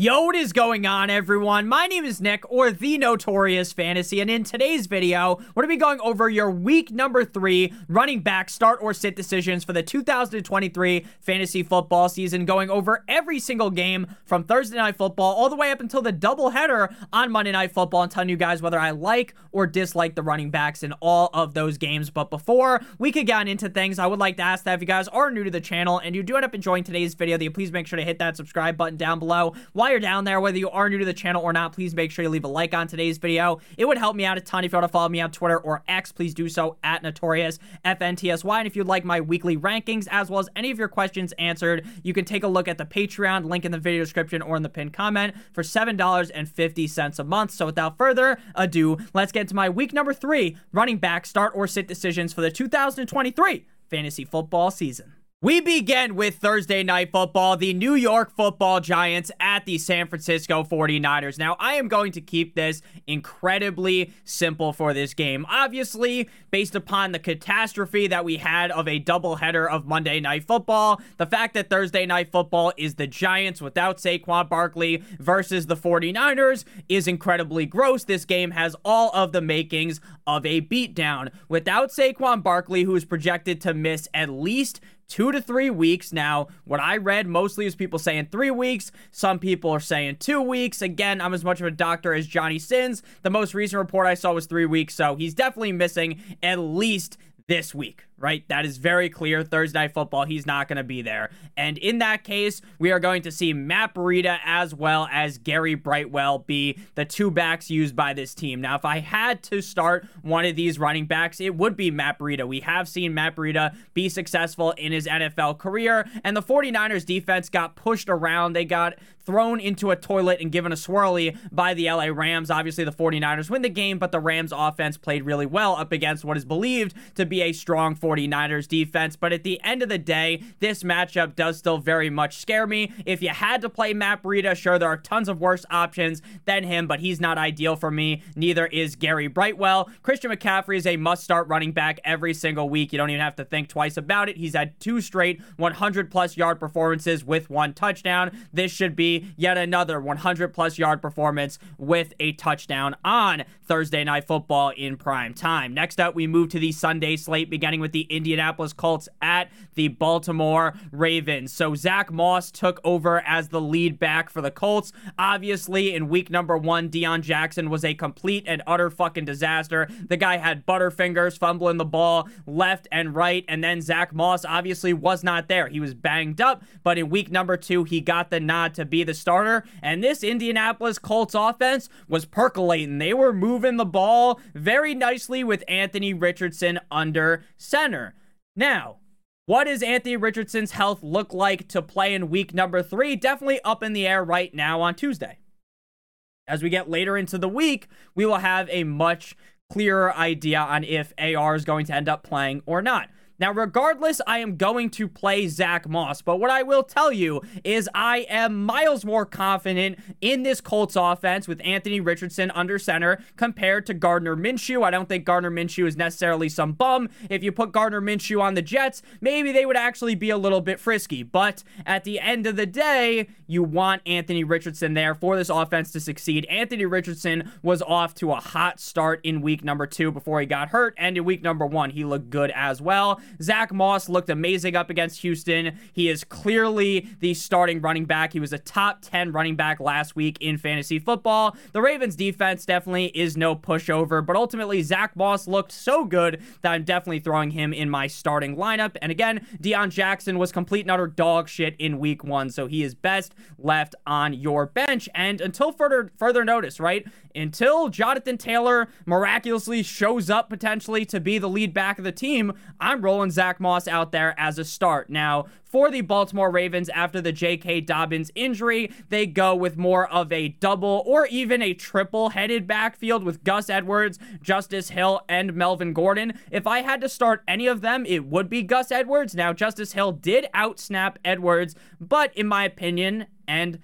Yo, what is going on, everyone? My name is Nick, or The Notorious Fantasy, and in today's video, we're going to be going over your week number three running back start or sit decisions for the 2023 fantasy football season, going over every single game from Thursday Night Football all the way up until the doubleheader on Monday Night Football, and telling you guys whether I like or dislike the running backs in all of those games. But before we could get into things, I would like to ask that if you guys are new to the channel and you do end up enjoying today's video, that you please make sure to hit that subscribe button down below. Why while you're down there, whether you are new to the channel or not, please make sure you leave a like on today's video. It would help me out a ton. If you want to follow me on Twitter or X, please do so at Notorious FNTSY. And if you'd like my weekly rankings as well as any of your questions answered, you can take a look at the Patreon link in the video description or in the pinned comment for $7.50 a month. So without further ado, let's get to my week number three running back start or sit decisions for the 2023 fantasy football season. We begin with Thursday Night Football, the New York Football Giants at the San Francisco 49ers. Now, I am going to keep this incredibly simple for this game. Obviously, based upon the catastrophe that we had of a doubleheader of Monday Night Football, the fact that Thursday Night Football is the Giants without Saquon Barkley versus the 49ers is incredibly gross. This game has all of the makings of a beatdown. Without Saquon Barkley, who is projected to miss at least two to three weeks. Now, what I read mostly is people saying three weeks. Some people are saying two weeks. Again, I'm as much of a doctor as Johnny Sins. The most recent report I saw was three weeks, so he's definitely missing at least this week right? That is very clear. Thursday Night Football, he's not going to be there. And in that case, we are going to see Matt Breida as well as Gary Brightwell be the two backs used by this team. Now, if I had to start one of these running backs, it would be Matt Breida. We have seen Matt Breida be successful in his NFL career, and the 49ers defense got pushed around. They got thrown into a toilet and given a swirly by the LA Rams. Obviously, the 49ers win the game, but the Rams offense played really well up against what is believed to be a strong 49ers defense. But at the end of the day, this matchup does still very much scare me. If you had to play Matt Breida, sure, there are tons of worse options than him, but he's not ideal for me. Neither is Gary Brightwell. Christian McCaffrey is a must start running back every single week. You don't even have to think twice about it. He's had two straight 100 plus yard performances with one touchdown. This should be yet another 100 plus yard performance with a touchdown on Thursday Night Football in prime time. Next up, we move to the Sunday slate, beginning with the Indianapolis Colts at the Baltimore Ravens. So Zach Moss took over as the lead back for the Colts. Obviously, in week number one, Deon Jackson was a complete and utter fucking disaster. The guy had butterfingers fumbling the ball left and right, and then Zach Moss obviously was not there. He was banged up, but in week number two, he got the nod to be the starter, and this Indianapolis Colts offense was percolating. They were moving the ball very nicely with Anthony Richardson under center. Now, what does Anthony Richardson's health look like to play in week number three? Definitely up in the air right now on Tuesday. As we get later into the week, we will have a much clearer idea on if AR is going to end up playing or not. Now, regardless, I am going to play Zach Moss, but what I will tell you is I am miles more confident in this Colts offense with Anthony Richardson under center compared to Gardner Minshew. I don't think Gardner Minshew is necessarily some bum. If you put Gardner Minshew on the Jets, maybe they would actually be a little bit frisky. But at the end of the day, you want Anthony Richardson there for this offense to succeed. Anthony Richardson was off to a hot start in week number two before he got hurt, and in week number one, he looked good as well. Zach Moss looked amazing up against Houston. He is clearly the starting running back. He was a top 10 running back last week in fantasy football. The Ravens defense definitely is no pushover, but ultimately Zach Moss looked so good that I'm definitely throwing him in my starting lineup. And again, Deon Jackson was complete and utter dog shit in week one, so he is best left on your bench. And until further further notice, right? Until Jonathan Taylor miraculously shows up potentially to be the lead back of the team, I'm rolling Zach Moss out there as a start. Now, for the Baltimore Ravens after the J.K. Dobbins injury, they go with more of a double or even a triple headed backfield with Gus Edwards, Justice Hill, and Melvin Gordon. If I had to start any of them, it would be Gus Edwards. Now, Justice Hill did outsnap Edwards, but in my opinion, and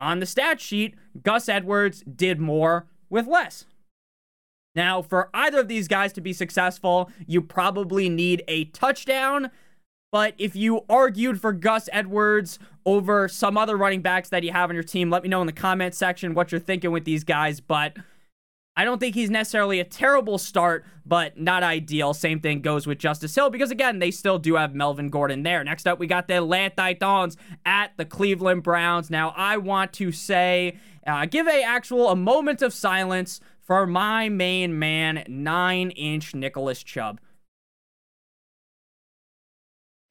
on the stat sheet, Gus Edwards did more with less. Now, for either of these guys to be successful, you probably need a touchdown. But if you argued for Gus Edwards over some other running backs that you have on your team, let me know in the comment section what you're thinking with these guys. But I don't think he's necessarily a terrible start, but not ideal. Same thing goes with Justice Hill because, again, they still do have Melvin Gordon there. Next up, we got the Atlanta Titans at the Cleveland Browns. Now, I want to say, uh, give a actual a moment of silence for my main man, nine inch Nicholas Chubb.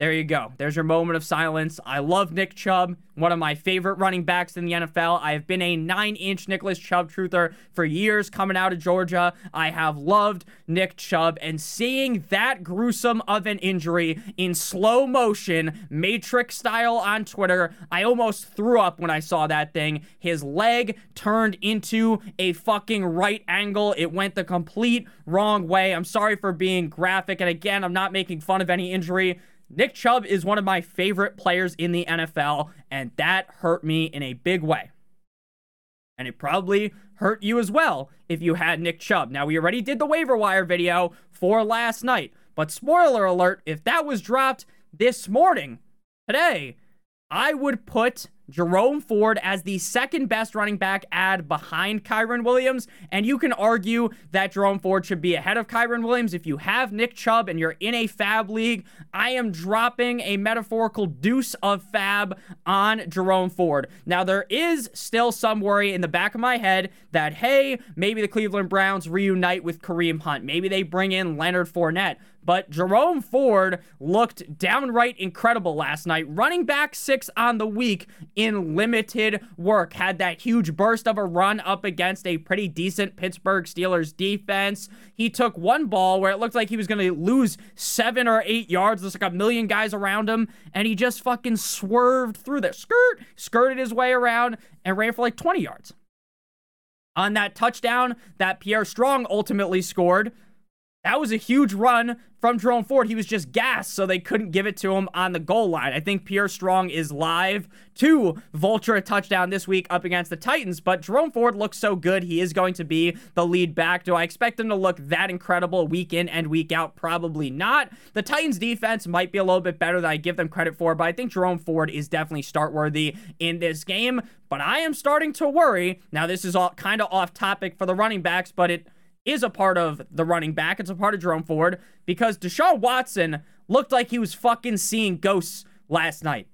There you go. There's your moment of silence. I love Nick Chubb, one of my favorite running backs in the NFL. I have been a nine inch Nicholas Chubb truther for years coming out of Georgia. I have loved Nick Chubb, and seeing that gruesome of an injury in slow motion, Matrix style on Twitter, I almost threw up when I saw that thing. His leg turned into a fucking right angle. It went the complete wrong way. I'm sorry for being graphic, and again, I'm not making fun of any injury. Nick Chubb is one of my favorite players in the NFL, and that hurt me in a big way. And it probably hurt you as well if you had Nick Chubb. Now, we already did the waiver wire video for last night, but spoiler alert, if that was dropped this morning, today, I would put Jerome Ford as the second best running back ad behind Kyren Williams. And you can argue that Jerome Ford should be ahead of Kyren Williams. If you have Nick Chubb and you're in a fab league, I am dropping a metaphorical deuce of fab on Jerome Ford. Now, there is still some worry in the back of my head that, hey, maybe the Cleveland Browns reunite with Kareem Hunt. Maybe they bring in Leonard Fournette. But Jerome Ford looked downright incredible last night. Running back six on the week in limited work. Had that huge burst of a run up against a pretty decent Pittsburgh Steelers defense. He took one ball where it looked like he was going to lose seven or eight yards. There's like a million guys around him. And he just fucking swerved through there. Skirt, skirted his way around and ran for like 20 yards. On that touchdown that Pierre Strong ultimately scored, that was a huge run from Jerome Ford. He was just gassed, so they couldn't give it to him on the goal line. I think Pierre Strong is live to vulture a touchdown this week up against the Titans, but Jerome Ford looks so good. He is going to be the lead back. Do I expect him to look that incredible week in and week out? Probably not. The Titans defense might be a little bit better than I give them credit for, but I think Jerome Ford is definitely start worthy in this game. But I am starting to worry. Now, this is all kind of off topic for the running backs, but it is a part of the running back. It's a part of Jerome Ford because Deshaun Watson looked like he was fucking seeing ghosts last night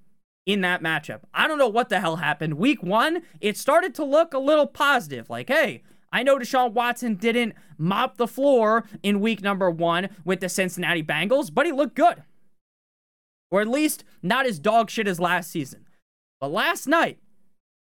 in that matchup. I don't know what the hell happened. Week one, it started to look a little positive. Like, hey, I know Deshaun Watson didn't mop the floor in week number one with the Cincinnati Bengals, but he looked good. Or at least not as dog shit as last season. But last night,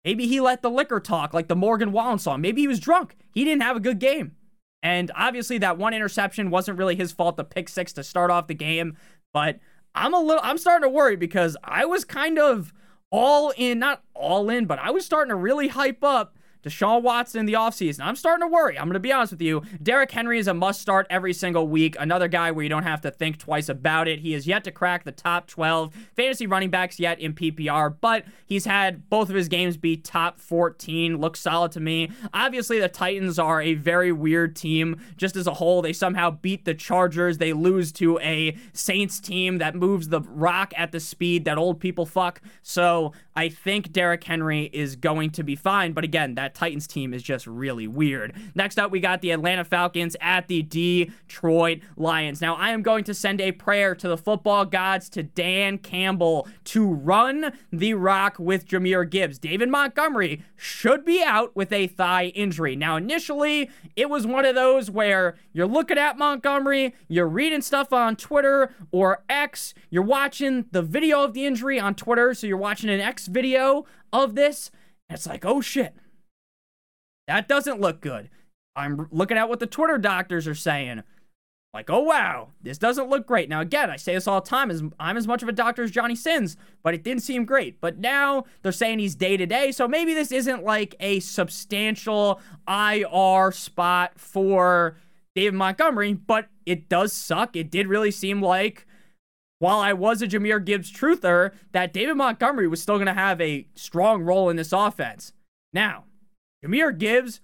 maybe he let the liquor talk like the Morgan Wallen song. Maybe he was drunk. He didn't have a good game. And obviously, that one interception wasn't really his fault, the pick six to start off the game. But I'm a little, I'm starting to worry because I was kind of all in, not all in, but I was starting to really hype up Deshaun Watson in the offseason. I'm starting to worry. I'm going to be honest with you. Derrick Henry is a must start every single week. Another guy where you don't have to think twice about it. He has yet to crack the top 12 fantasy running backs yet in PPR, but he's had both of his games be top 14. Looks solid to me. Obviously, the Titans are a very weird team just as a whole. They somehow beat the Chargers. They lose to a Saints team that moves the rock at the speed that old people fuck. So I think Derrick Henry is going to be fine. But again, that Titans team is just really weird. Next up, we got the Atlanta Falcons at the Detroit Lions. Now, I am going to send a prayer to the football gods, to Dan Campbell, to run the rock with Jahmyr Gibbs. David Montgomery should be out with a thigh injury. Now, initially, it was one of those where you're looking at Montgomery, you're reading stuff on Twitter or X, you're watching the video of the injury on Twitter, so you're watching an X video of this. And it's like, oh shit. That doesn't look good. I'm looking at what the Twitter doctors are saying. Like, oh wow, this doesn't look great. Now, again, I say this all the time, as I'm as much of a doctor as Johnny Sins, but it didn't seem great. But now they're saying he's day to day, so maybe this isn't like a substantial IR spot for David Montgomery, but it does suck. It did really seem like while I was a Jahmyr Gibbs truther, that David Montgomery was still going to have a strong role in this offense. Now, Jahmyr Gibbs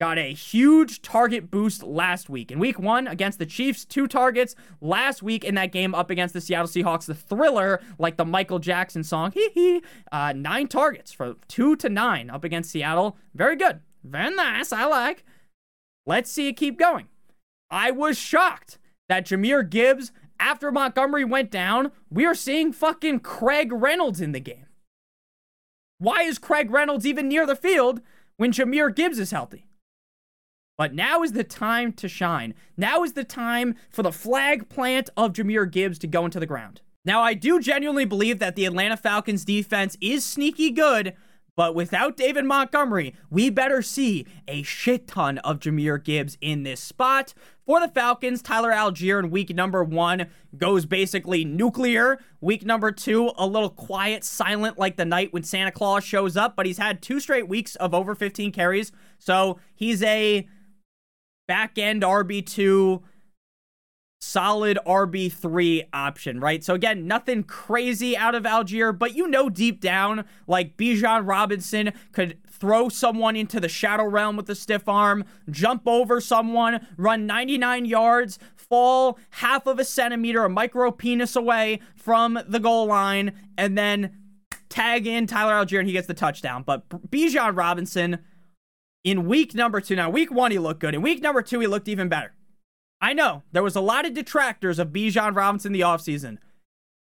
got a huge target boost last week. In week one against the Chiefs, two targets. Last week in that game up against the Seattle Seahawks, the thriller, like the Michael Jackson song, hee hee, uh, nine targets for two to nine up against Seattle. Very good. Very nice. I like. Let's see it keep going. I was shocked that Jahmyr Gibbs, after Montgomery went down, we are seeing fucking Craig Reynolds in the game. Why is Craig Reynolds even near the field when Jahmyr Gibbs is healthy? But now is the time to shine. Now is the time for the flag plant of Jahmyr Gibbs to go into the ground. Now, I do genuinely believe that the Atlanta Falcons defense is sneaky good, but without David Montgomery, we better see a shit ton of Jahmyr Gibbs in this spot. For the Falcons, Tyler Allgeier in week number one goes basically nuclear. Week number two, a little quiet, silent like the night when Santa Claus shows up, but he's had two straight weeks of over 15 carries. So he's a back end RB2 solid RB3 option, right? So again, nothing crazy out of Allgeier, but you know deep down, like Bijan Robinson could throw someone into the shadow realm with a stiff arm, jump over someone, run 99 yards, fall half of a centimeter, a micro penis away from the goal line, and then tag in Tyler Allgeier and he gets the touchdown. But Bijan Robinson in week number two, now week one he looked good. In week number two, he looked even better. I know there was a lot of detractors of Bijan Robinson the offseason.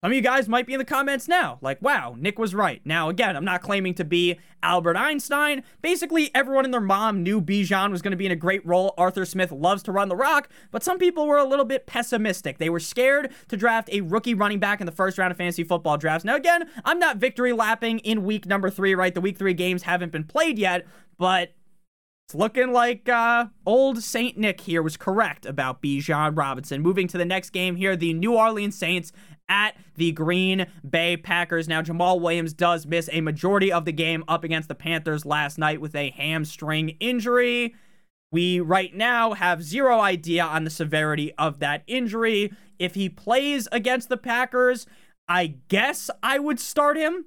Some of you guys might be in the comments now, like, wow, Nick was right. Now, again, I'm not claiming to be Albert Einstein. Basically, everyone and their mom knew Bijan was going to be in a great role. Arthur Smith loves to run the rock, but some people were a little bit pessimistic. They were scared to draft a rookie running back in the first round of fantasy football drafts. Now, again, I'm not victory lapping in week number three, right? The week three games haven't been played yet, but it's looking like uh, old Saint Nick here was correct about Bijan Robinson. Moving to the next game here, the New Orleans Saints at the Green Bay Packers. Now, Jamaal Williams does miss a majority of the game up against the Panthers last night with a hamstring injury. We right now have zero idea on the severity of that injury. If he plays against the Packers, I guess I would start him.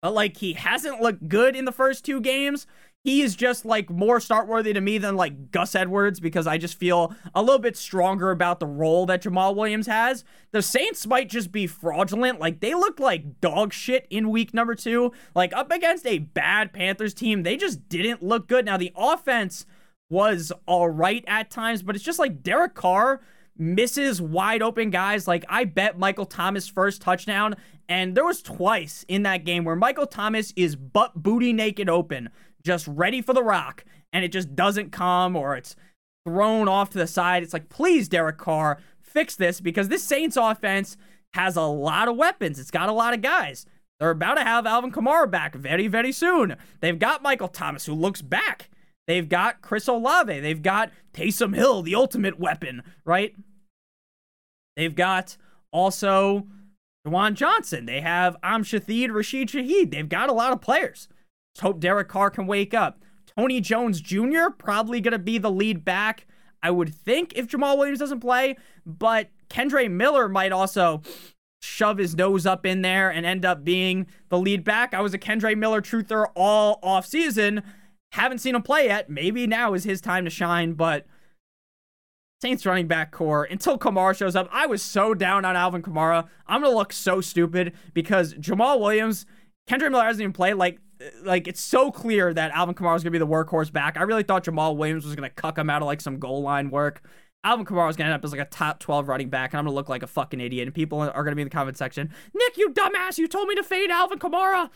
But like he hasn't looked good in the first two games he is just like more start worthy to me than like Gus Edwards because I just feel a little bit stronger about the role that Jamaal Williams has. The Saints might just be fraudulent. Like they looked like dog shit in week number two. Like up against a bad Panthers team, they just didn't look good. Now the offense was all right at times, but it's just like Derek Carr misses wide open guys. Like I bet Michael Thomas first touchdown, and there was twice in that game where Michael Thomas is butt booty naked open just ready for the rock and it just doesn't come or it's thrown off to the side. It's like, please, Derek Carr, fix this because this Saints offense has a lot of weapons. It's got a lot of guys. They're about to have Alvin Kamara back very, very soon. They've got Michael Thomas, who looks back. They've got Chris Olave. They've got Taysom Hill, the ultimate weapon, right? They've got also Juwan Johnson. They have Amon-Ra Rashid Shaheed. They've got a lot of players. Let's hope Derek Carr can wake up. Tony Jones Jr. probably going to be the lead back, I would think, if Jamaal Williams doesn't play. But Kendre Miller might also shove his nose up in there and end up being the lead back. I was a Kendre Miller truther all off season. Haven't seen him play yet. Maybe now is his time to shine, but Saints running back core until Kamara shows up. I was so down on Alvin Kamara. I'm gonna look so stupid because Jamaal Williams, Kendre Miller hasn't even played. Like like it's so clear that Alvin Kamara is gonna be the workhorse back. I really thought Jamaal Williams was gonna cuck him out of like some goal line work. Alvin Kamara is gonna end up as like a top 12 running back, and I'm gonna look like a fucking idiot. And people are gonna be in the comment section, Nick, you dumbass, you told me to fade Alvin Kamara.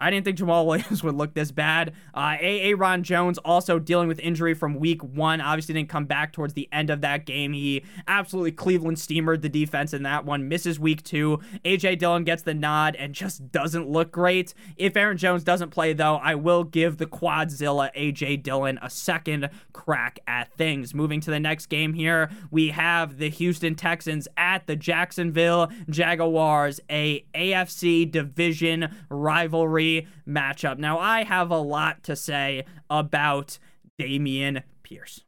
I didn't think Jamaal Williams would look this bad. Uh, Aaron Jones also dealing with injury from week one. Obviously didn't come back towards the end of that game. He absolutely Cleveland steamered the defense in that one. Misses week two. AJ Dillon gets the nod and just doesn't look great. If Aaron Jones doesn't play though, I will give the Quadzilla AJ Dillon a second crack at things. Moving to the next game here, we have the Houston Texans at the Jacksonville Jaguars, a AFC division rivalry matchup. Now, I have a lot to say about Dameon Pierce.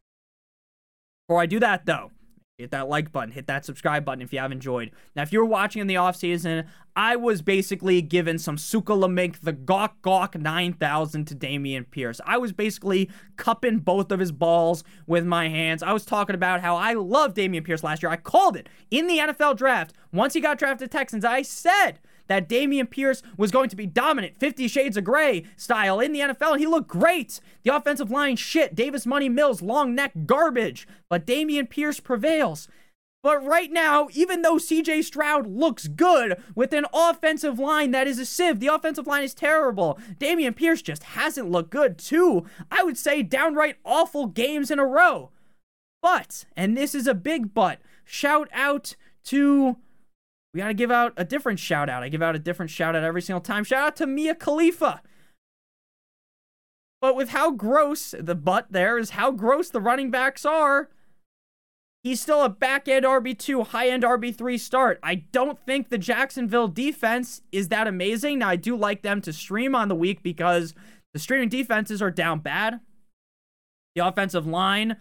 Before I do that, though, hit that like button, hit that subscribe button if you have enjoyed. Now, if you were watching in the offseason, I was basically given some Sukalamink, the Gawk Gawk 9000 to Dameon Pierce. I was basically cupping both of his balls with my hands. I was talking about how I loved Dameon Pierce last year. I called it in the NFL draft. Once he got drafted Texans, I said that Dameon Pierce was going to be dominant, 50 Shades of Grey style in the NFL, he looked great. The offensive line, shit. Davis Money Mills, long neck, garbage. But Dameon Pierce prevails. But right now, even though CJ Stroud looks good with an offensive line that is a sieve, the offensive line is terrible. Dameon Pierce just hasn't looked good, too. I would say downright awful games in a row. But, and this is a big but, shout out to we got to give out a different shout out. I give out a different shout out every single time. Shout out to Mia Khalifa. But with how gross the butt there is, how gross the running backs are, he's still a back end RB2, high end RB3 start. I don't think the Jacksonville defense is that amazing. Now, I do like them to stream on the week because the streaming defenses are down bad. The offensive line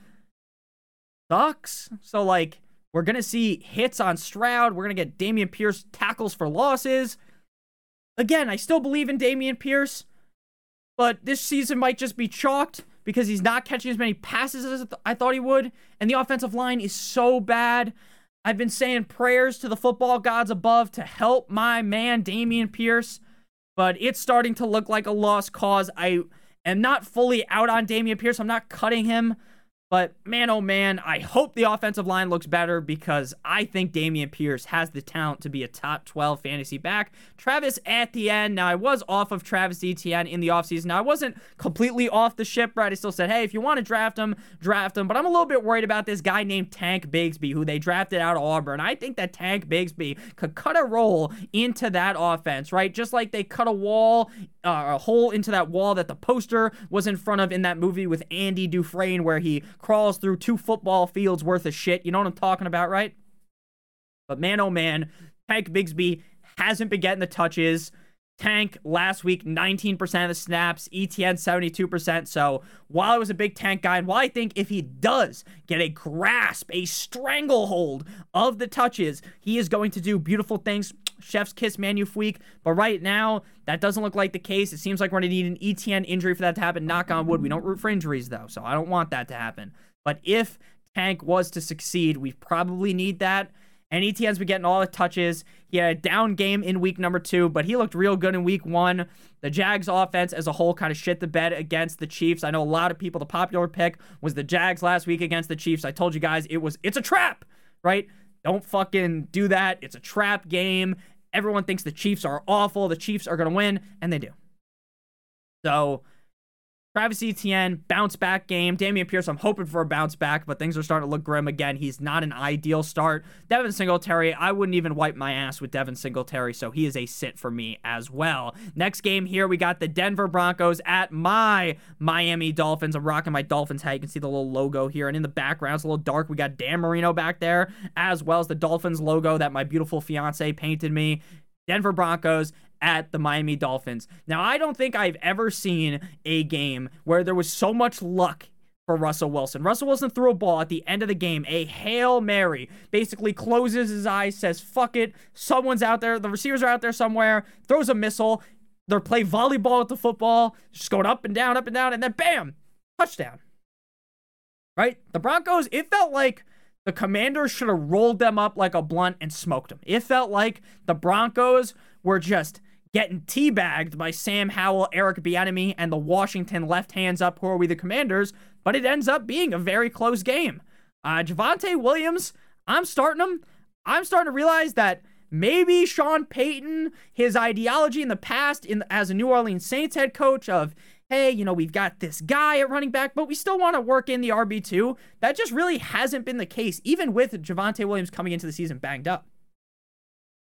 sucks. So, like, we're going to see hits on Stroud. We're going to get Dameon Pierce tackles for losses. Again, I still believe in Dameon Pierce, but this season might just be chalked because he's not catching as many passes as I thought he would, and the offensive line is so bad. I've been saying prayers to the football gods above to help my man Dameon Pierce, but it's starting to look like a lost cause. I am not fully out on Dameon Pierce. I'm not cutting him. But man, oh man, I hope the offensive line looks better because I think Dameon Pierce has the talent to be a top 12 fantasy back. Travis Etienne, now I was off of Travis Etienne in the offseason. Now I wasn't completely off the ship, right? I still said, hey, if you want to draft him, draft him. But I'm a little bit worried about this guy named Tank Bigsby, who they drafted out of Auburn. I think that Tank Bigsby could cut a role into that offense, right? Just like they cut a wall, uh, a hole into that wall that the poster was in front of in that movie with Andy Dufresne, where he crawls through two football fields worth of shit. You know what I'm talking about, right? But man, oh man, Tank Bigsby hasn't been getting the touches. Tank last week, 19% of the snaps, Etienne 72%. So while I was a big Tank guy, and while I think if he does get a grasp, a stranglehold of the touches, he is going to do beautiful things. Chef's kiss Manufuik. But right now, that doesn't look like the case. It seems like we're going to need an Etienne injury for that to happen. Knock on wood. We don't root for injuries, though, so I don't want that to happen. But if Tank was to succeed, we probably need that. And Etienne's been getting all the touches. He had a down game in week number two, but he looked real good in week one. The Jags offense as a whole kind of shit the bed against the Chiefs. I know a lot of people, the popular pick was the Jags last week against the Chiefs. I told you guys it was it's a trap, right? Don't fucking do that. It's a trap game. Everyone thinks the Chiefs are awful. The Chiefs are going to win, and they do. So Travis Etienne, bounce back game. Dameon Pierce, I'm hoping for a bounce back, but things are starting to look grim again. He's not an ideal start. Devin Singletary, I wouldn't even wipe my ass with Devin Singletary, so he is a sit for me as well. Next game here, we got the Denver Broncos at my Miami Dolphins. I'm rocking my Dolphins hat. You can see the little logo here, and in the background, it's a little dark. We got Dan Marino back there, as well as the Dolphins logo that my beautiful fiance painted me. Denver Broncos at the Miami Dolphins. Now, I don't think I've ever seen a game where there was so much luck for Russell Wilson. Russell Wilson threw a ball at the end of the game, a Hail Mary, basically closes his eyes, says, fuck it, someone's out there, the receivers are out there somewhere, throws a missile, they're play volleyball with the football, just going up and down, up and down, and then bam, touchdown. Right? The Broncos, it felt like the Commanders should have rolled them up like a blunt and smoked them. It felt like the Broncos were just getting teabagged by Sam Howell, Eric Bieniemy, and the Washington left hands up who are we the Commanders, but it ends up being a very close game. Uh, Javonte Williams, I'm starting him. I'm starting to realize that maybe Sean Payton, his ideology in the past, in as a New Orleans Saints head coach of hey, you know, we've got this guy at running back, but we still want to work in the RB2. That just really hasn't been the case, even with Javonte Williams coming into the season banged up.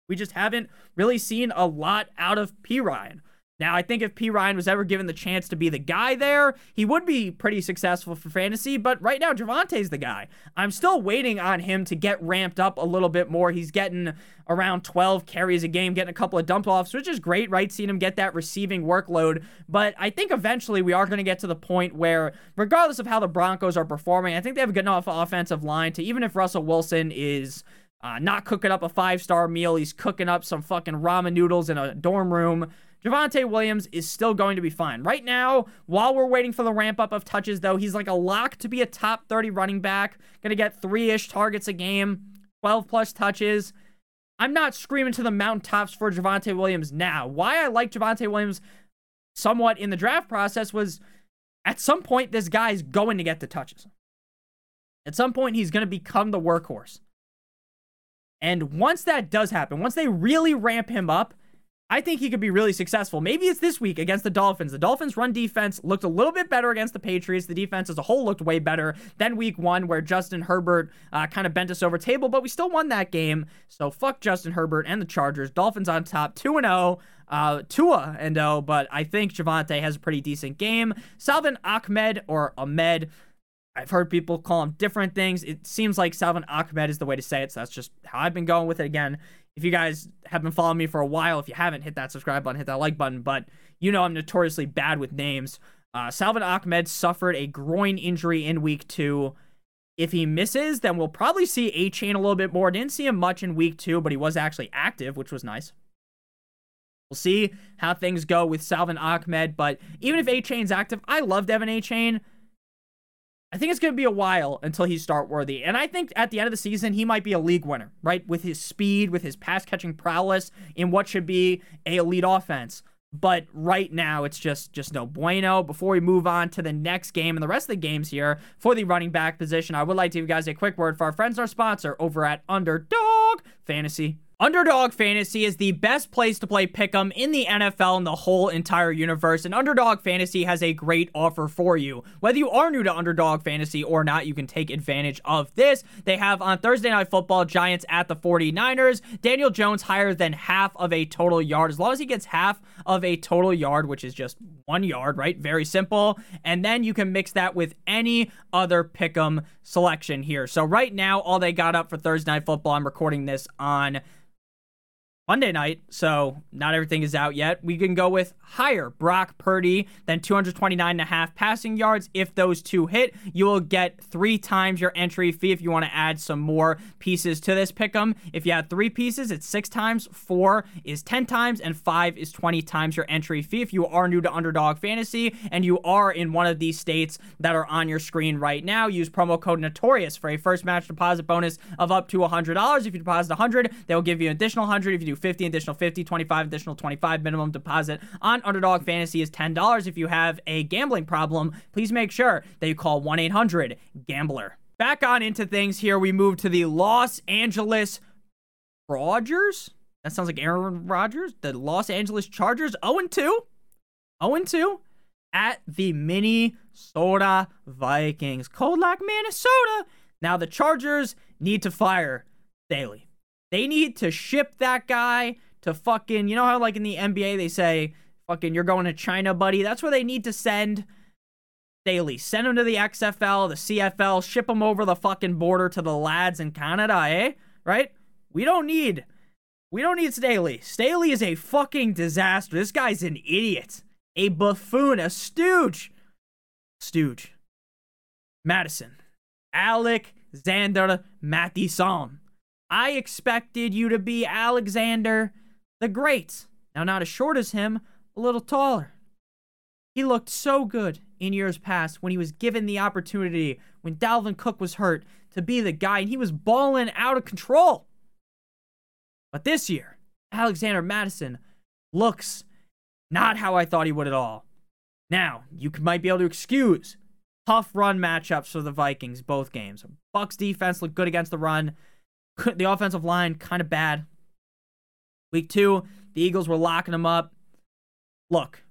We just haven't really seen a lot out of Perine. Now, I think if Perine was ever given the chance to be the guy there, he would be pretty successful for fantasy. But right now, Javonte's the guy. I'm still waiting on him to get ramped up a little bit more. He's getting around 12 carries a game, getting a couple of dump offs, which is great, right? Seeing him get that receiving workload. But I think eventually we are going to get to the point where, regardless of how the Broncos are performing, I think they have a good enough offensive line to even if Russell Wilson is. Uh, not cooking up a five star meal. He's cooking up some fucking ramen noodles in a dorm room. Javonte Williams is still going to be fine. Right now, while we're waiting for the ramp up of touches, though, he's like a lock to be a top 30 running back. Going to get three ish targets a game, 12 plus touches. I'm not screaming to the mountaintops for Javonte Williams now. Why I like Javonte Williams somewhat in the draft process was at some point, this guy's going to get the touches. At some point, he's going to become the workhorse. And once that does happen, once they really ramp him up, I think he could be really successful. Maybe it's this week against the Dolphins. The Dolphins' run defense looked a little bit better against the Patriots. The defense as a whole looked way better than week one, where Justin Herbert uh, kind of bent us over table, but we still won that game. So fuck Justin Herbert and the Chargers. Dolphins on top, 2 0. Uh, Tua and 0, but I think Javonte has a pretty decent game. Salvon Ahmed or Ahmed. I've heard people call him different things. It seems like Salvon Ahmed is the way to say it, so that's just how I've been going with it again if you guys have been following me for a while, if you haven't, hit that subscribe button, hit that like button. But you know I'm notoriously bad with names. Uh, Salvon Ahmed suffered a groin injury in week two. If he misses, then we'll probably see Achane a little bit more. Didn't see him much in week two, but he was actually active, which was nice. We'll see how things go with Salvon Ahmed. But even if Achane's active, I love De'Von Achane. I think it's going to be a while until he's start worthy. And I think at the end of the season, he might be a league winner, right? With his speed, with his pass catching prowess in what should be a elite offense. But right now, it's just just no bueno. Before we move on to the next game and the rest of the games here for the running back position, I would like to give you guys a quick word for our friends our sponsor over at Underdog Fantasy Underdog Fantasy is the best place to play Pick'em in the NFL and the whole entire universe, and Underdog Fantasy has a great offer for you. Whether you are new to Underdog Fantasy or not, you can take advantage of this. They have on Thursday Night Football Giants at the 49ers. Daniel Jones higher than half of a total yard. As long as he gets half of a total yard, which is just one yard, right? Very simple. And then you can mix that with any other Pick'em selection here. So right now, all they got up for Thursday Night Football, I'm recording this on Monday night, so not everything is out yet. We can go with higher Brock Purdy than 229 and a half passing yards. If those two hit, you will get three times your entry fee if you want to add some more pieces to this pick 'em. If you add three pieces, it's six times, four is 10 times, and five is 20 times your entry fee. If you are new to Underdog Fantasy and you are in one of these states that are on your screen right now, use promo code Notorious for a first match deposit bonus of up to $100. If you deposit 100, they'll give you an additional 100. If you do 50, additional 50, 25, additional 25. Minimum deposit on Underdog Fantasy is $10. If you have a gambling problem, please make sure that you call 1 800 Gambler. Back on into things here, we move to the Los Angeles Rogers. That sounds like Aaron Rodgers. The Los Angeles Chargers 0 2. 0 2 at the Minnesota Vikings. Cold like Minnesota. Now, the Chargers need to fire Staley. They need to ship that guy to fucking, you know how like in the NBA they say, fucking, you're going to China, buddy? That's where they need to send Staley. Send him to the XFL, the CFL, ship him over the fucking border to the lads in Canada, eh? Right? We don't need, we don't need Staley. Staley is a fucking disaster. This guy's an idiot, a buffoon, a stooge. Stooge. Mattison. Alexander Mattison. I expected you to be Alexander the Great. Now, not as short as him, a little taller. He looked so good in years past when he was given the opportunity when Dalvin Cook was hurt to be the guy, and he was balling out of control. But this year, Alexander Mattison looks not how I thought he would at all. Now, you might be able to excuse tough run matchups for the Vikings both games. Bucks defense looked good against the run the offensive line kind of bad. Week two, the Eagles were locking them up. Look,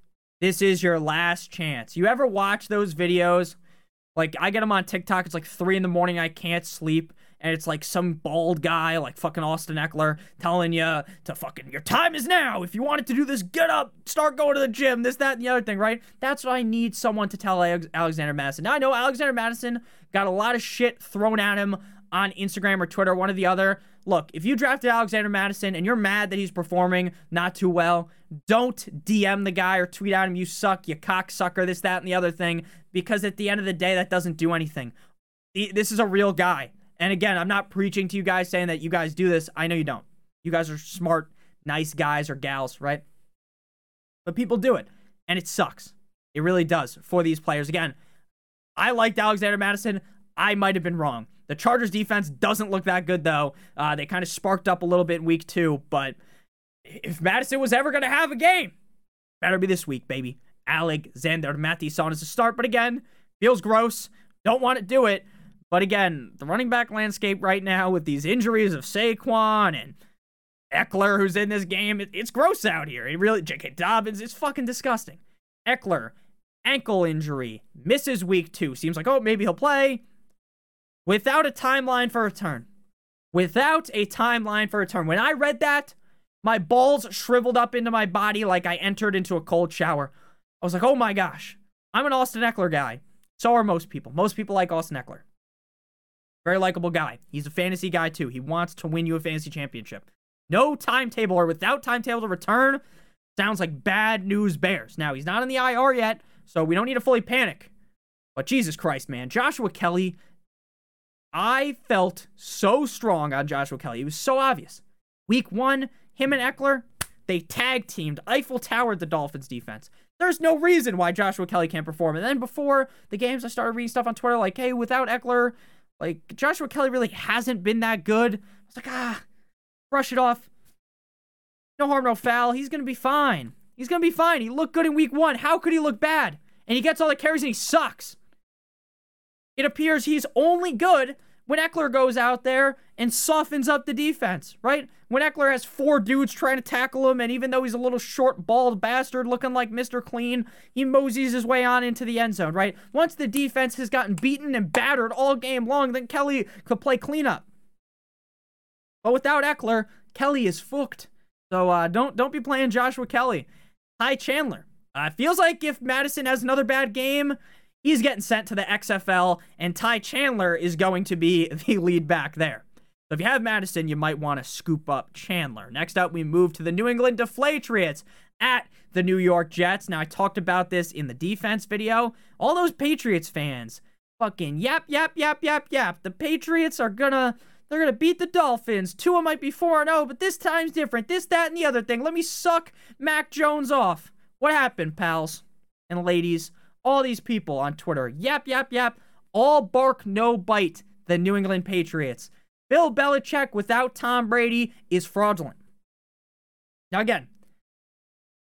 this is your last chance. You ever watch those videos? Like, I get them on TikTok. It's like three in the morning. I can't sleep. and it's like some bald guy like fucking Austin Ekeler, telling you to fucking your time is now. If you wanted to do this, get up, start going to the gym, this, that, and the other thing, right? That's what I need someone to tell Alexander Mattison. Now I know Alexander Mattison got a lot of shit thrown at him on Instagram or Twitter, one or the other. Look, if you drafted Alexander Mattison and you're mad that he's performing not too well, don't DM the guy or tweet at him, you suck, you cocksucker, this, that, and the other thing, because at the end of the day, that doesn't do anything. This is a real guy. And again, I'm not preaching to you guys saying that you guys do this. I know you don't. You guys are smart, nice guys or gals, right? But people do it. And it sucks. It really does for these players. Again, I liked Alexander Mattison. I might have been wrong. The Chargers defense doesn't look that good, though. Uh, they kind of sparked up a little bit in week two, but if Mattison was ever going to have a game, better be this week, baby. Alexander Mattison is a start, but again, feels gross. Don't want to do it. But again, the running back landscape right now with these injuries of Saquon and Ekeler, who's in this game, it, it's gross out here. It really, J.K. Dobbins, it's fucking disgusting. Ekeler, ankle injury, misses week two. Seems like, oh, maybe he'll play without a timeline for return. Without a timeline for return. When I read that, my balls shriveled up into my body like I entered into a cold shower. I was like, oh my gosh, I'm an Austin Ekeler guy. So are most people. Most people like Austin Ekeler. Very likable guy. He's a fantasy guy too. He wants to win you a fantasy championship. No timetable or without timetable to return sounds like bad news bears. Now, he's not in the IR yet, so we don't need to fully panic. But Jesus Christ, man. Joshua Kelley I felt so strong on Joshua Kelley. It was so obvious. Week one, him and Ekeler, they tag teamed, Eiffel Towered the Dolphins defense. There's no reason why Joshua Kelley can't perform. And then before the games, I started reading stuff on Twitter like, hey, without Ekeler, like Joshua Kelley really hasn't been that good. I was like, ah, brush it off. No harm, no foul. He's going to be fine. He's going to be fine. He looked good in week one. How could he look bad? And he gets all the carries and he sucks. It appears he's only good when Ekeler goes out there and softens up the defense, right? When Ekeler has four dudes trying to tackle him, and even though he's a little short, bald bastard looking like Mr. Clean, he moseys his way on into the end zone, right? Once the defense has gotten beaten and battered all game long, then Kelley could play cleanup. But without Ekeler, Kelley is fucked. So uh, don't don't be playing Joshua Kelley. Ty Chandler. Uh, feels like if Mattison has another bad game, he's getting sent to the XFL, and Ty Chandler is going to be the lead back there. So if you have Mattison, you might want to scoop up Chandler. Next up, we move to the New England Deflatriots at the New York Jets. Now, I talked about this in the defense video. All those Patriots fans, fucking yap, yap, yap, yap, yap. The Patriots are gonna. They're gonna beat the Dolphins. Tua might be 4-0, but this time's different. This, that, and the other thing. Let me suck Mac Jones off. What happened, pals and ladies? All these people on Twitter, yap, yap, yap, all bark, no bite, the New England Patriots. Bill Belichick without Tom Brady is fraudulent. Now, again,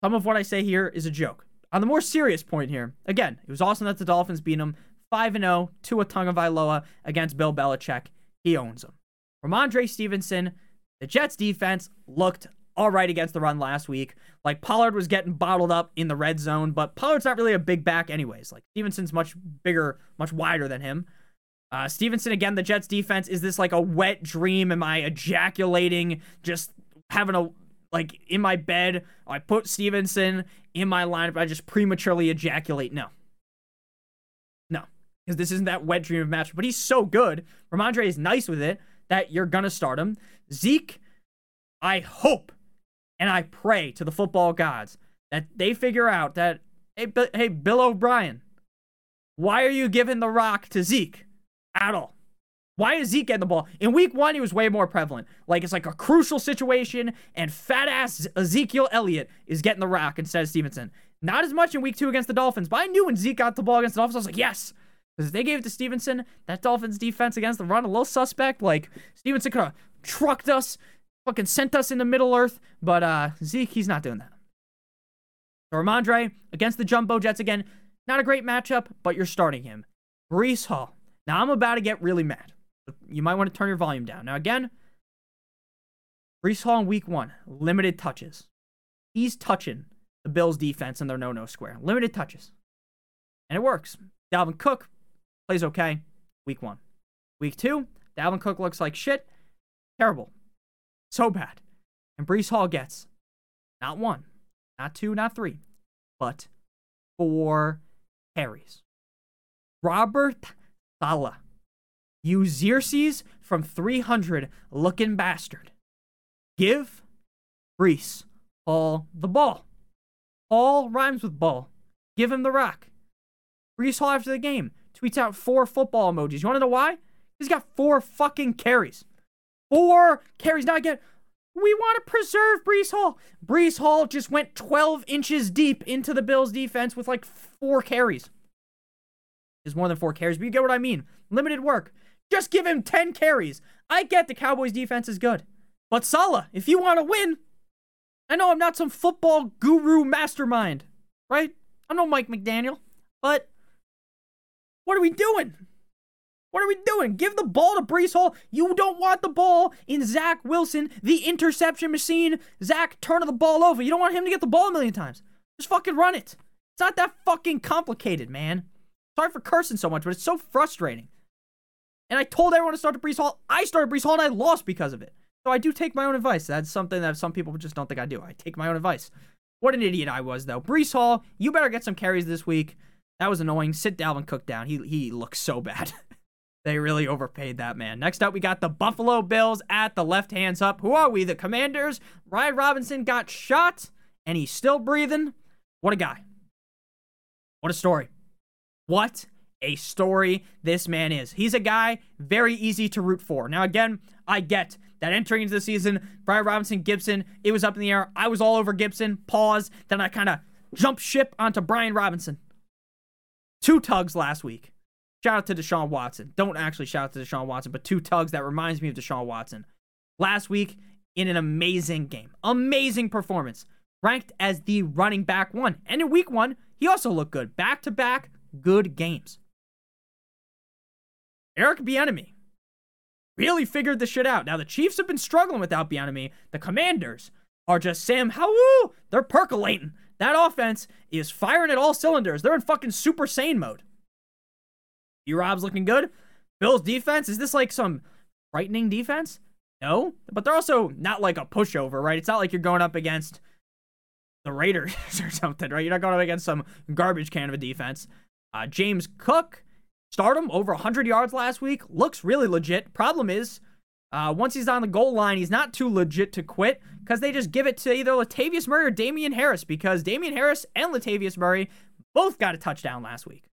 some of what I say here is a joke. On the more serious point here, again, it was awesome that the Dolphins beat them 5 0 Tua Tagovailoa against Bill Belichick. He owns them. Rhamondre Stevenson, the Jets defense looked all right against the run last week. Like Pollard was getting bottled up in the red zone, but Pollard's not really a big back anyways. Like Stevenson's much bigger, much wider than him. Uh, Stevenson again, the Jets defense is this like a wet dream? Am I ejaculating? Just having a like in my bed? I put Stevenson in my lineup. I just prematurely ejaculate. No, no, because this isn't that wet dream of match. But he's so good. Rhamondre is nice with it that you're gonna start him. Zeke, I hope and I pray to the football gods that they figure out that, hey, B- hey Bill O'Brien, why are you giving the rock to Zeke at all? Why is Zeke getting the ball? In week one, he was way more prevalent. Like, it's like a crucial situation, and fat ass Ezekiel Elliott is getting the rock instead of Stevenson. Not as much in week two against the Dolphins, but I knew when Zeke got the ball against the Dolphins, I was like, yes. Because they gave it to Stevenson, that Dolphins defense against the run, a little suspect. Like, Stevenson could have trucked us fucking sent us into Middle Earth. But uh, Zeke, he's not doing that. So Rhamondre against the Jumbo Jets again. Not a great matchup, but you're starting him. Breece Hall. Now I'm about to get really mad. You might want to turn your volume down. Now again, Breece Hall in week one, limited touches. He's touching the Bills defense in their no-no square. Limited touches. And it works. Dalvin Cook plays okay week one. Week two, Dalvin Cook looks like shit. Terrible. So bad. And Breece Hall gets not one, not two, not three, but four carries. Robert Saleh. You Xerxes from 300 looking bastard. Give Breece Hall the ball. Hall rhymes with ball. Give him the rock. Breece Hall after the game tweets out four football emojis. You want to know why? He's got four fucking carries. Four carries. Now again, we want to preserve Breece Hall. Breece Hall just went 12 inches deep into the Bills defense with like four carries. Is more than four carries, but you get what I mean. Limited work. Just give him 10 carries. I get the Cowboys defense is good. But Saleh, if you want to win, I know I'm not some football guru mastermind, right? I'm no Mike McDaniel, but what are we doing? What are we doing? Give the ball to Breece Hall. You don't want the ball in Zach Wilson, the interception machine. Zach turn the ball over. You don't want him to get the ball a million times. Just fucking run it. It's not that fucking complicated, man. Sorry for cursing so much, but it's so frustrating. And I told everyone to start to Breece Hall. I started Breece Hall and I lost because of it. So I do take my own advice. That's something that some people just don't think I do. I take my own advice. What an idiot I was, though. Breece Hall, you better get some carries this week. That was annoying. Sit Dalvin Cook down. He he looks so bad. they really overpaid that man. Next up, we got the Buffalo Bills at the left hands up. Who are we? The Commanders. Brian Robinson got shot and he's still breathing. What a guy. What a story. What a story this man is. He's a guy very easy to root for. Now, again, I get that entering into the season, Brian Robinson, Gibson, it was up in the air. I was all over Gibson. Pause. Then I kind of jumped ship onto Brian Robinson. Two tugs last week. Shout out to Deshaun Watson. Don't actually shout out to Deshaun Watson, but two tugs that reminds me of Deshaun Watson. Last week in an amazing game. Amazing performance. Ranked as the running back one. And in week one, he also looked good. Back to back good games. Eric Bieniemy really figured the shit out. Now the Chiefs have been struggling without Bieniemy. The Commanders are just Sam Howell. They're percolating. That offense is firing at all cylinders. They're in fucking Super Saiyan mode. B Rob's looking good. Bills defense, is this like some frightening defense? No, but they're also not like a pushover, right? It's not like you're going up against the Raiders or something, right? You're not going up against some garbage can of a defense. Uh, James Cook, start him over 100 yards last week. Looks really legit. Problem is, uh, once he's on the goal line, he's not too legit to quit because they just give it to either Latavius Murray or Damien Harris because Damien Harris and Latavius Murray both got a touchdown last week.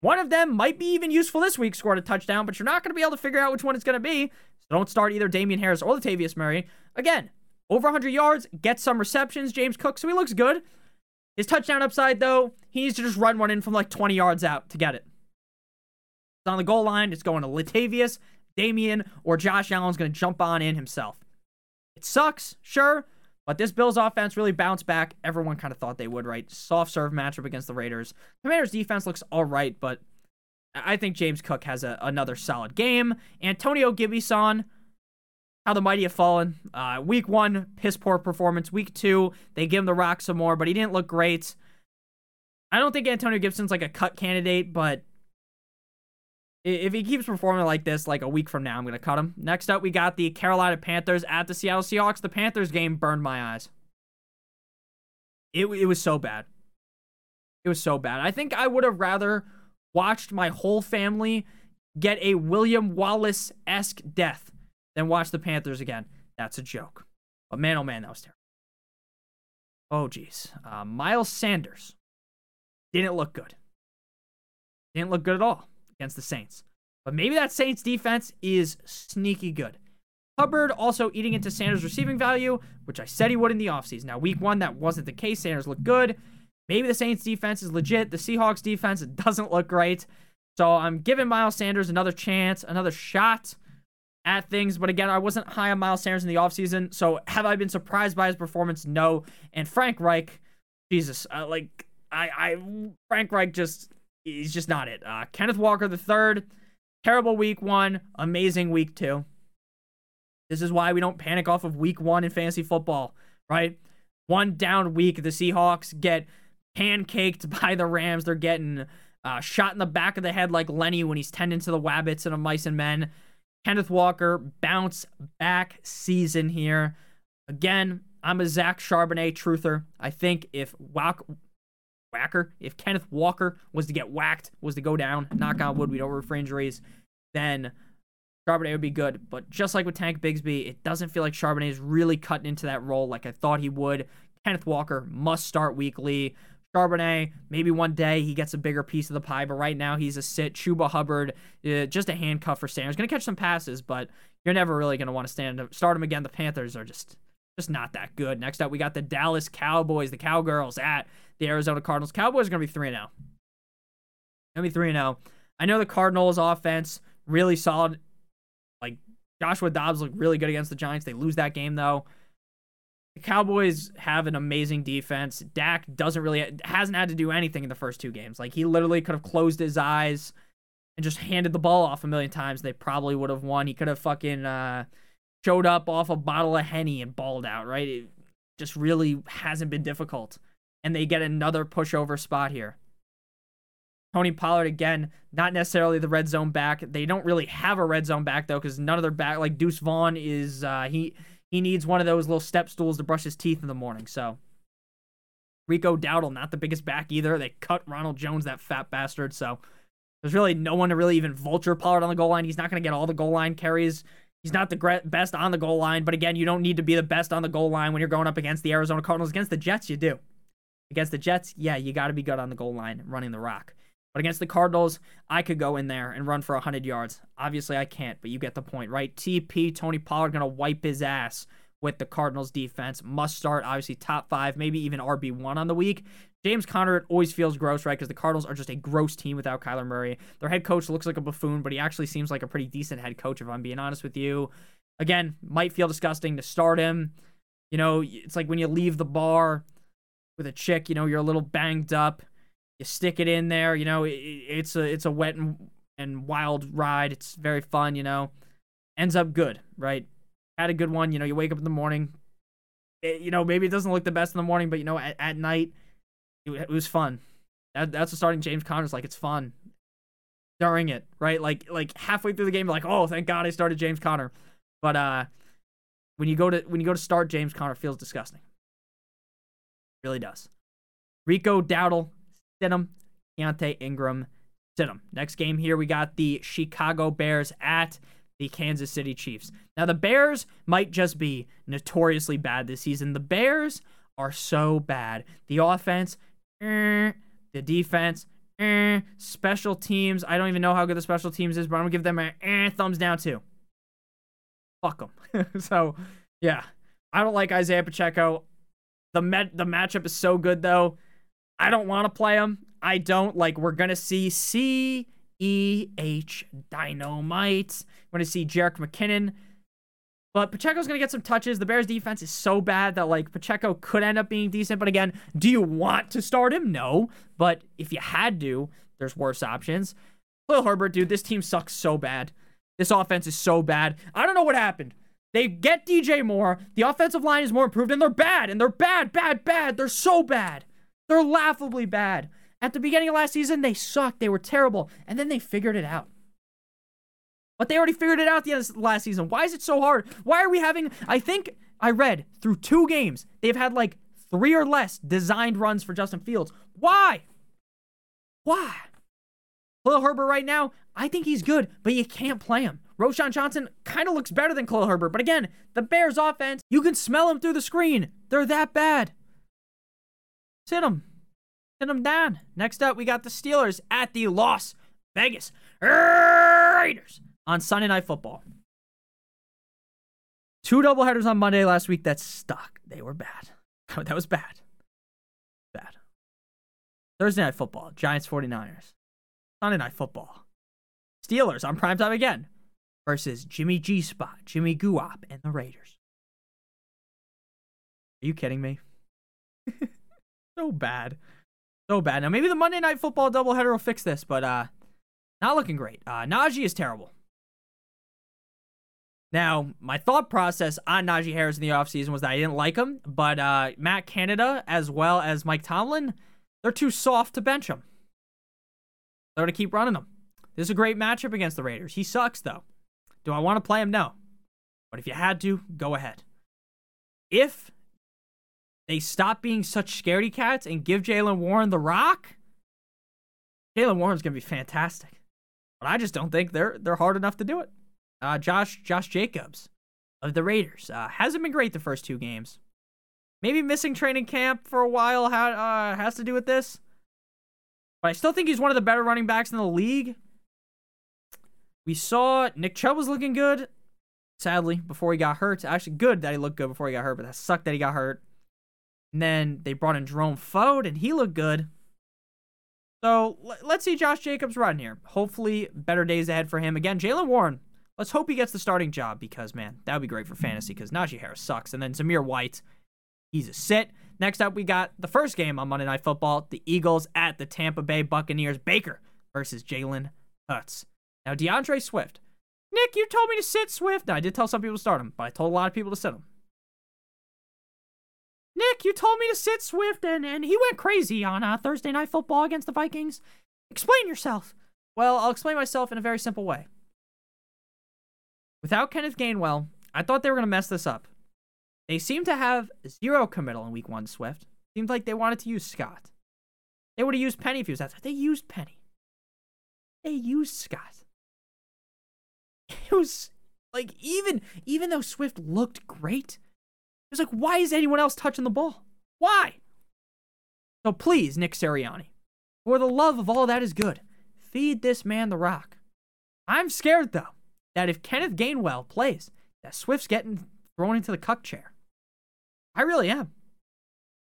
One of them might be even useful this week, scored a touchdown, but you're not going to be able to figure out which one it's going to be. So don't start either Damien Harris or Latavius Murray. Again, over 100 yards, get some receptions. James Cook, so he looks good. His touchdown upside, though, he needs to just run one in from like 20 yards out to get it. It's on the goal line. It's going to Latavius. Damien or Josh Allen's going to jump on in himself. It sucks, sure, but this Bills offense really bounced back. Everyone kind of thought they would, right? Soft serve matchup against the Raiders. Commanders defense looks all right, but I think James Cook has a, another solid game. Antonio Gibson, how the mighty have fallen. Uh, week one, piss poor performance. Week two, they give him the rock some more, but he didn't look great. I don't think Antonio Gibson's like a cut candidate, but if he keeps performing like this, like a week from now, I'm to cut him. Next up, we got the Carolina Panthers at the Seattle Seahawks. The Panthers game burned my eyes. It, it was so bad. It was so bad. I think I would have rather watched my whole family get a William Wallace esque death than watch the Panthers again. That's a joke. But man, oh man, that was terrible. Oh, geez. Uh, Miles Sanders didn't look good. Didn't look good at all against the Saints. But maybe that Saints defense is sneaky good. Hubbard also eating into Sanders' receiving value, which I said he would in the offseason. Now, week one, that wasn't the case. Sanders looked good. Maybe the Saints defense is legit. The Seahawks defense doesn't look great. So I'm giving Miles Sanders another chance, another shot at things. But again, I wasn't high on Miles Sanders in the offseason. So have I been surprised by his performance? No. And Frank Reich, Jesus, uh, like, I, I, Frank Reich just he's just not it. Uh, Kenneth Walker the third, terrible week one, amazing week two. This is why we don't panic off of week one in fantasy football, right? One down week, the Seahawks get pancaked by the Rams. They're getting uh, shot in the back of the head like Lenny when he's tending to the Wabbits and a Mice and Men. Kenneth Walker bounce back season here. Again, I'm a Zach Charbonnet truther. I think if Wack, Whacker, if Kenneth Walker was to get whacked, was to go down, knock on wood, we don't refer injuries, then Charbonnet would be good. But just like with Tank Bigsby, it doesn't feel like Charbonnet is really cutting into that role like I thought he would. Kenneth Walker must start weekly. Charbonnet, maybe one day he gets a bigger piece of the pie, but right now he's a sit. Chuba Hubbard, uh, just a handcuff for Sanders. Going to catch some passes, but you're never really going to want to stand start him again. The Panthers are just just not that good. Next up, we got the Dallas Cowboys, the Cowgirls at the Arizona Cardinals. Cowboys are going to be 3 0. Going to be 3 0. I know the Cardinals offense really solid. Like Joshua Dobbs looked really good against the Giants. They lose that game though. The Cowboys have an amazing defense. Dak doesn't really hasn't had to do anything in the first two games. Like he literally could have closed his eyes and just handed the ball off a million times. They probably would have won. He could have fucking uh, showed up off a bottle of henny and balled out. Right? It just really hasn't been difficult. And they get another pushover spot here. Tony Pollard again, not necessarily the red zone back. They don't really have a red zone back though, because none of their back like Deuce Vaughn is uh, he he needs one of those little step stools to brush his teeth in the morning. So Rico Dowdle, not the biggest back either. They cut Ronald Jones, that fat bastard. So there's really no one to really even vulture Pollard on the goal line. He's not going to get all the goal line carries. He's not the best on the goal line. But again, you don't need to be the best on the goal line when you're going up against the Arizona Cardinals. Against the Jets, you do. Against the Jets, yeah, you got to be good on the goal line running the rock. But against the Cardinals, I could go in there and run for 100 yards. Obviously, I can't, but you get the point, right? TP, Tony Pollard, going to wipe his ass with the Cardinals defense. Must start, obviously, top five, maybe even RB1 on the week. James Conner it always feels gross, right? Because the Cardinals are just a gross team without Kyler Murray. Their head coach looks like a buffoon, but he actually seems like a pretty decent head coach, if I'm being honest with you. Again, might feel disgusting to start him. You know, it's like when you leave the bar with a chick, you know, you're a little banged up you stick it in there. You know, it, it's a it's a wet and, and wild ride. It's very fun. You know, ends up good, right? Had a good one. You know, you wake up in the morning. It, you know, maybe it doesn't look the best in the morning, but you know, at, at night, it, it was fun. That, that's what starting James Conner's like. It's fun during it, right? Like like halfway through the game, like, oh, thank God I started James Conner. But uh, when you go to when you go to start James Conner, feels disgusting. Really does. Rico Dowdle sit him. Keaontay Ingram, sit him. Next game here, we got the Chicago Bears at the Kansas City Chiefs. Now, the Bears might just be notoriously bad this season. The Bears are so bad. The offense, eh, the defense, eh, special teams. I don't even know how good the special teams is, but I'm gonna give them a eh, thumbs down too. Fuck them. so, yeah, I don't like Isaiah Pacheco. The met the matchup is so good though. I don't want to play him. I don't like. We're gonna see C E H Dynamite. We're gonna see Jerick McKinnon. But Pacheco's gonna get some touches. The Bears defense is so bad that like Pacheco could end up being decent. But again, do you want to start him? No. But if you had to, there's worse options. Khalil Herbert, dude, this team sucks so bad. This offense is so bad. I don't know what happened. They get DJ Moore. The offensive line is more improved, and they're bad. And they're bad, bad, bad. They're so bad. They're laughably bad. At the beginning of last season, they sucked. They were terrible. And then they figured it out. But they already figured it out the end of last season. Why is it so hard? Why are we having. I think I read through two games, they've had like three or less designed runs for Justin Fields. Why? Why? Khalil Herbert right now, I think he's good, but you can't play him. Roschon Johnson kind of looks better than Khalil Herbert, but again, the Bears offense, you can smell them through the screen. They're that bad. Sit them. Sit them down. Next up, we got the Steelers at the Las Vegas Raiders on Sunday Night Football. Two doubleheaders on Monday last week that stuck. They were bad. That was bad. Bad. Thursday Night Football, Giants 49ers. Sunday Night Football. Steelers on primetime again versus Jimmy G Spot, Jimmy Guap, and the Raiders. Are you kidding me? So bad. So bad. Now, maybe the Monday Night Football doubleheader will fix this, but uh, not looking great. Uh, Najee is terrible. Now, my thought process on Najee Harris in the offseason was that I didn't like him, but uh, Matt Canada as well as Mike Tomlin, they're too soft to bench him. They're going to keep running him. This is a great matchup against the Raiders. He sucks, though. Do I want to play him? No. But if you had to, go ahead. If they stop being such scaredy cats and give Jaylen Warren the rock, Jaylen Warren's gonna be fantastic. But I just don't think they're they're hard enough to do it. Uh, Josh Josh Jacobs of the Raiders uh, hasn't been great the first two games. Maybe missing training camp for a while ha- uh, has to do with this. But I still think he's one of the better running backs in the league. We saw Nick Chubb was looking good, sadly, before he got hurt. Actually, good that he looked good before he got hurt, but that sucked that he got hurt. And then they brought in Jerome Ford, and he looked good. So let's see Josh Jacobs run here. Hopefully, better days ahead for him. Again, Jaylen Warren, let's hope he gets the starting job because, man, that would be great for fantasy because Najee Harris sucks. And then Zamir White, he's a sit. Next up, we got the first game on Monday Night Football the Eagles at the Tampa Bay Buccaneers. Baker versus Jalen Hurts. Now, D'Andre Swift. Nick, you told me to sit Swift. Now, I did tell some people to start him, but I told a lot of people to sit him. Nick, you told me to sit Swift, and, and he went crazy on uh, Thursday Night Football against the Vikings. Explain yourself. Well, I'll explain myself in a very simple way. Without Kenneth Gainwell, I thought they were going to mess this up. They seem to have zero committal in week one, Swift. Seems like they wanted to use Scott. They would have used Penny if he was that. They used Penny. They used Scott. It was like even even though Swift looked great, it was like, why is anyone else touching the ball? Why? So please, Nick Sirianni, for the love of all that is good, feed this man the rock. I'm scared though that if Kenneth Gainwell plays, that Swift's getting thrown into the cuck chair. I really am.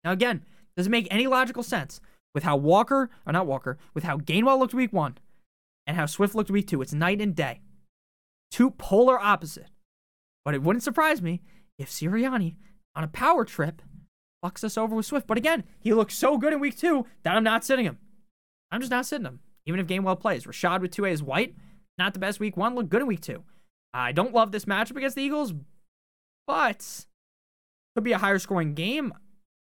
Now, again, doesn't make any logical sense with how Walker, or not Walker, with how Gainwell looked week one and how Swift looked week two. It's night and day. Two polar opposite. But it wouldn't surprise me if Sirianni, on a power trip, fucks us over with Swift. But again, he looks so good in week two that I'm not sitting him. I'm just not sitting him. Even if Gainwell plays. Rachaad with two A's white, not the best week one, looked good in week two. I don't love this matchup against the Eagles, but could be a higher scoring game.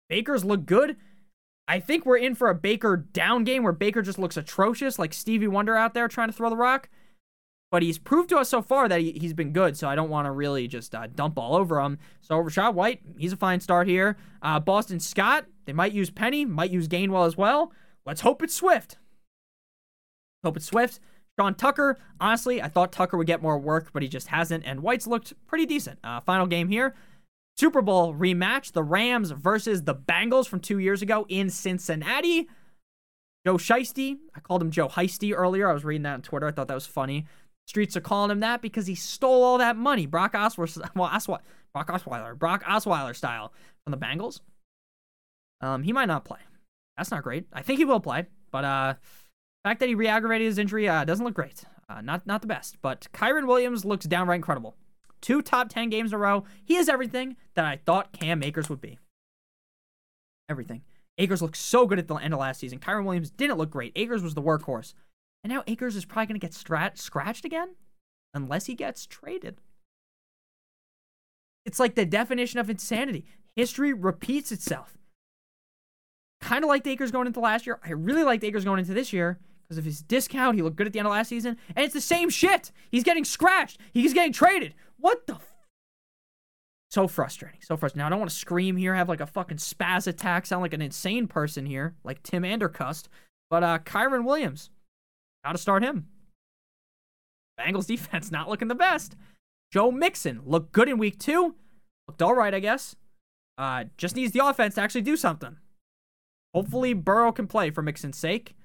Baker's look good. I think we're in for a Baker down game where Baker just looks atrocious, like Stevie Wonder out there trying to throw the rock. But he's proved to us so far that he, has been good, so I don't want to really just uh, dump all over him. So Rachaad White, he's a fine start here. Uh, Boston Scott, they might use Penny, might use Gainwell as well. Let's hope it's Swift. Hope it's Swift. Sean Tucker, honestly, I thought Tucker would get more work, but he just hasn't. And White's looked pretty decent. Uh, final game here. Super Bowl rematch, the Rams versus the Bengals from two years ago in Cincinnati. Joe Shiesty, I called him Joe Heisty earlier. I was reading that on Twitter. I thought that was funny. Streets are calling him that because he stole all that money. Brock Osweiler, well, Brock Osweiler, Brock Osweiler style from the Bengals. Um, he might not play. That's not great. I think he will play, but uh, fact that he re-aggravated his injury uh, doesn't look great. Uh, not not the best. But Kyren Williams looks downright incredible two top 10 games in a row. He is everything that I thought Cam Akers would be. Everything. Akers looked so good at the end of last season. Kyren Williams didn't look great. Akers was the workhorse. And now Akers is probably going to get scratched again unless he gets traded. It's like the definition of insanity. History repeats itself. Kind of like Akers going into last year. I really liked Akers going into this year because of his discount. He looked good at the end of last season. And it's the same shit. He's getting scratched. He's getting traded. What the? F- so frustrating. So frustrating. Now, I don't want to scream here, have like a fucking spaz attack, sound like an insane person here, like Tim Andercust. But uh, Kyren Williams, got to start him. Bengals defense not looking the best. Joe Mixon looked good in week two. Looked all right, I guess. Uh, just needs the offense to actually do something. Hopefully, Burrow can play for Mixon's sake.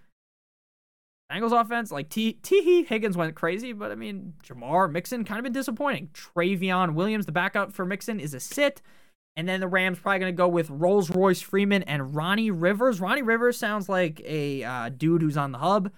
Bengals offense, like T. T. Higgins went crazy, but I mean, Jamar Mixon kind of been disappointing. Trayveon Williams, the backup for Mixon, is a sit. And then the Rams probably going to go with Rolls Royce Freeman and Ronnie Rivers. Ronnie Rivers sounds like a uh, dude who's on the hub.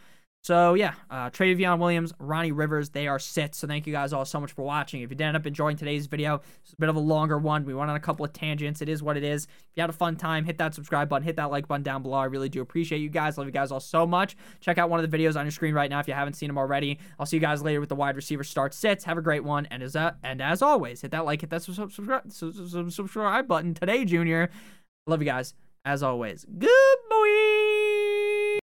So yeah, uh, Trayveon Williams, Ronnie Rivers, they are set. So thank you guys all so much for watching. If you did end up enjoying today's video, it's a bit of a longer one. We went on a couple of tangents. It is what it is. If you had a fun time, hit that subscribe button, hit that like button down below. I really do appreciate you guys. Love you guys all so much. Check out one of the videos on your screen right now if you haven't seen them already. I'll see you guys later with the wide receiver start sits. Have a great one. And as, uh, and as always, hit that like, hit that subscribe, subscribe button today, Junior. Love you guys. As always, good boy.